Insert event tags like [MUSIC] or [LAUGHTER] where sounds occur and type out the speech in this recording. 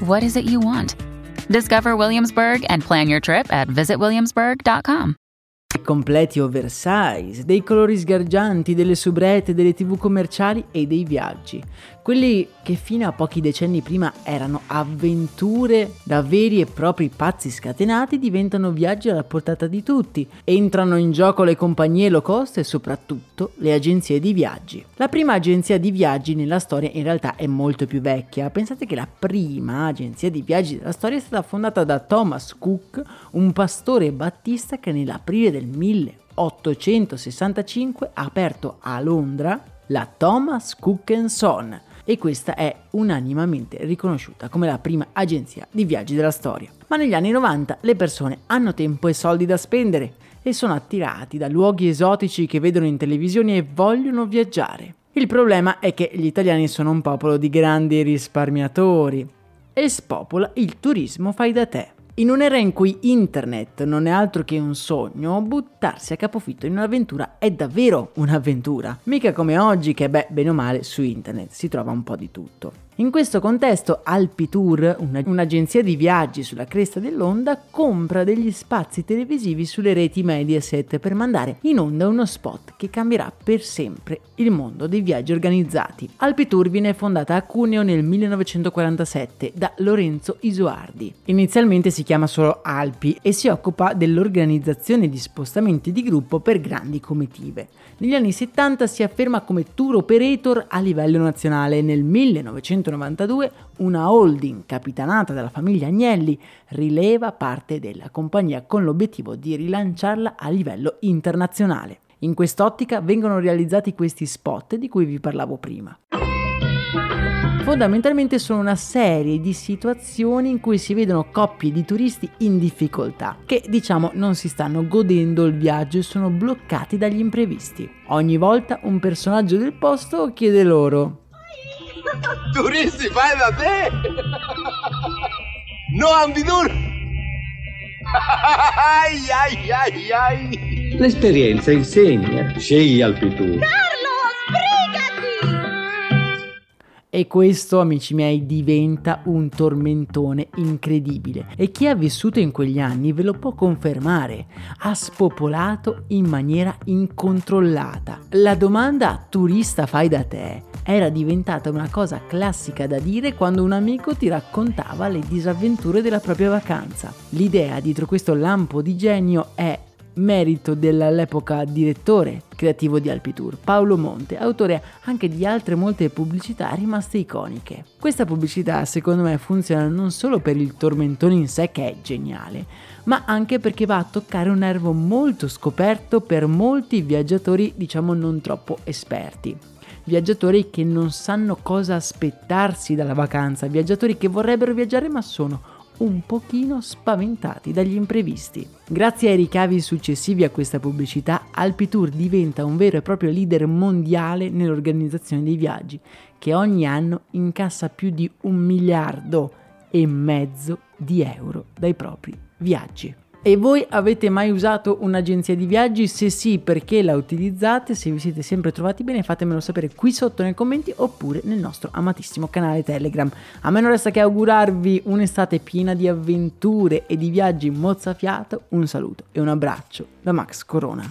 what is it you want? Discover Williamsburg and plan your trip at visitwilliamsburg.com. completi oversize, dei colori sgargianti, delle subrette, delle tv commerciali e dei viaggi. Quelli che fino a pochi decenni prima erano avventure da veri e propri pazzi scatenati diventano viaggi alla portata di tutti. Entrano in gioco le compagnie low cost e soprattutto le agenzie di viaggi. La prima agenzia di viaggi nella storia in realtà è molto più vecchia. Pensate che la prima agenzia di viaggi della storia è stata fondata da Thomas Cook, un pastore battista che nell'aprile del 1865 ha aperto a Londra la Thomas Cook Son e questa è unanimamente riconosciuta come la prima agenzia di viaggi della storia. Ma negli anni 90 le persone hanno tempo e soldi da spendere e sono attirati da luoghi esotici che vedono in televisione e vogliono viaggiare. Il problema è che gli italiani sono un popolo di grandi risparmiatori e spopola il turismo fai da te. In un'era in cui internet non è altro che un sogno, buttarsi a capofitto in un'avventura è davvero un'avventura. Mica come oggi che, beh, bene o male, su internet si trova un po' di tutto. In questo contesto Alpitour, una, un'agenzia di viaggi sulla cresta dell'onda, compra degli spazi televisivi sulle reti Mediaset per mandare in onda uno spot che cambierà per sempre il mondo dei viaggi organizzati. Alpitour viene fondata a Cuneo nel 1947 da Lorenzo Isoardi. Inizialmente si chiama solo Alpi e si occupa dell'organizzazione di spostamenti di gruppo per grandi comitive. Negli anni 70 si afferma come tour operator a livello nazionale nel 1992 una holding capitanata dalla famiglia Agnelli rileva parte della compagnia con l'obiettivo di rilanciarla a livello internazionale. In quest'ottica vengono realizzati questi spot di cui vi parlavo prima. Fondamentalmente sono una serie di situazioni in cui si vedono coppie di turisti in difficoltà, che diciamo non si stanno godendo il viaggio e sono bloccati dagli imprevisti. Ogni volta un personaggio del posto chiede loro Turisti fai da te! No Ambidur! [LAUGHS] Ai ai ai ai! L'esperienza insegna. Scegli Alpitur. E questo, amici miei, diventa un tormentone incredibile. E chi ha vissuto in quegli anni ve lo può confermare. Ha spopolato in maniera incontrollata. La domanda turista fai da te era diventata una cosa classica da dire quando un amico ti raccontava le disavventure della propria vacanza. L'idea dietro questo lampo di genio è merito dell'epoca direttore creativo di Alpitour, Paolo Monte, autore anche di altre molte pubblicità rimaste iconiche. Questa pubblicità secondo me funziona non solo per il tormentone in sé che è geniale, ma anche perché va a toccare un nervo molto scoperto per molti viaggiatori diciamo non troppo esperti. Viaggiatori che non sanno cosa aspettarsi dalla vacanza, viaggiatori che vorrebbero viaggiare ma sono un pochino spaventati dagli imprevisti. Grazie ai ricavi successivi a questa pubblicità, Alpitour diventa un vero e proprio leader mondiale nell'organizzazione dei viaggi, che ogni anno incassa più di un miliardo e mezzo di euro dai propri viaggi. E voi avete mai usato un'agenzia di viaggi? Se sì, perché la utilizzate? Se vi siete sempre trovati bene, fatemelo sapere qui sotto nei commenti oppure nel nostro amatissimo canale Telegram. A me non resta che augurarvi un'estate piena di avventure e di viaggi mozzafiato. Un saluto e un abbraccio da Max Corona.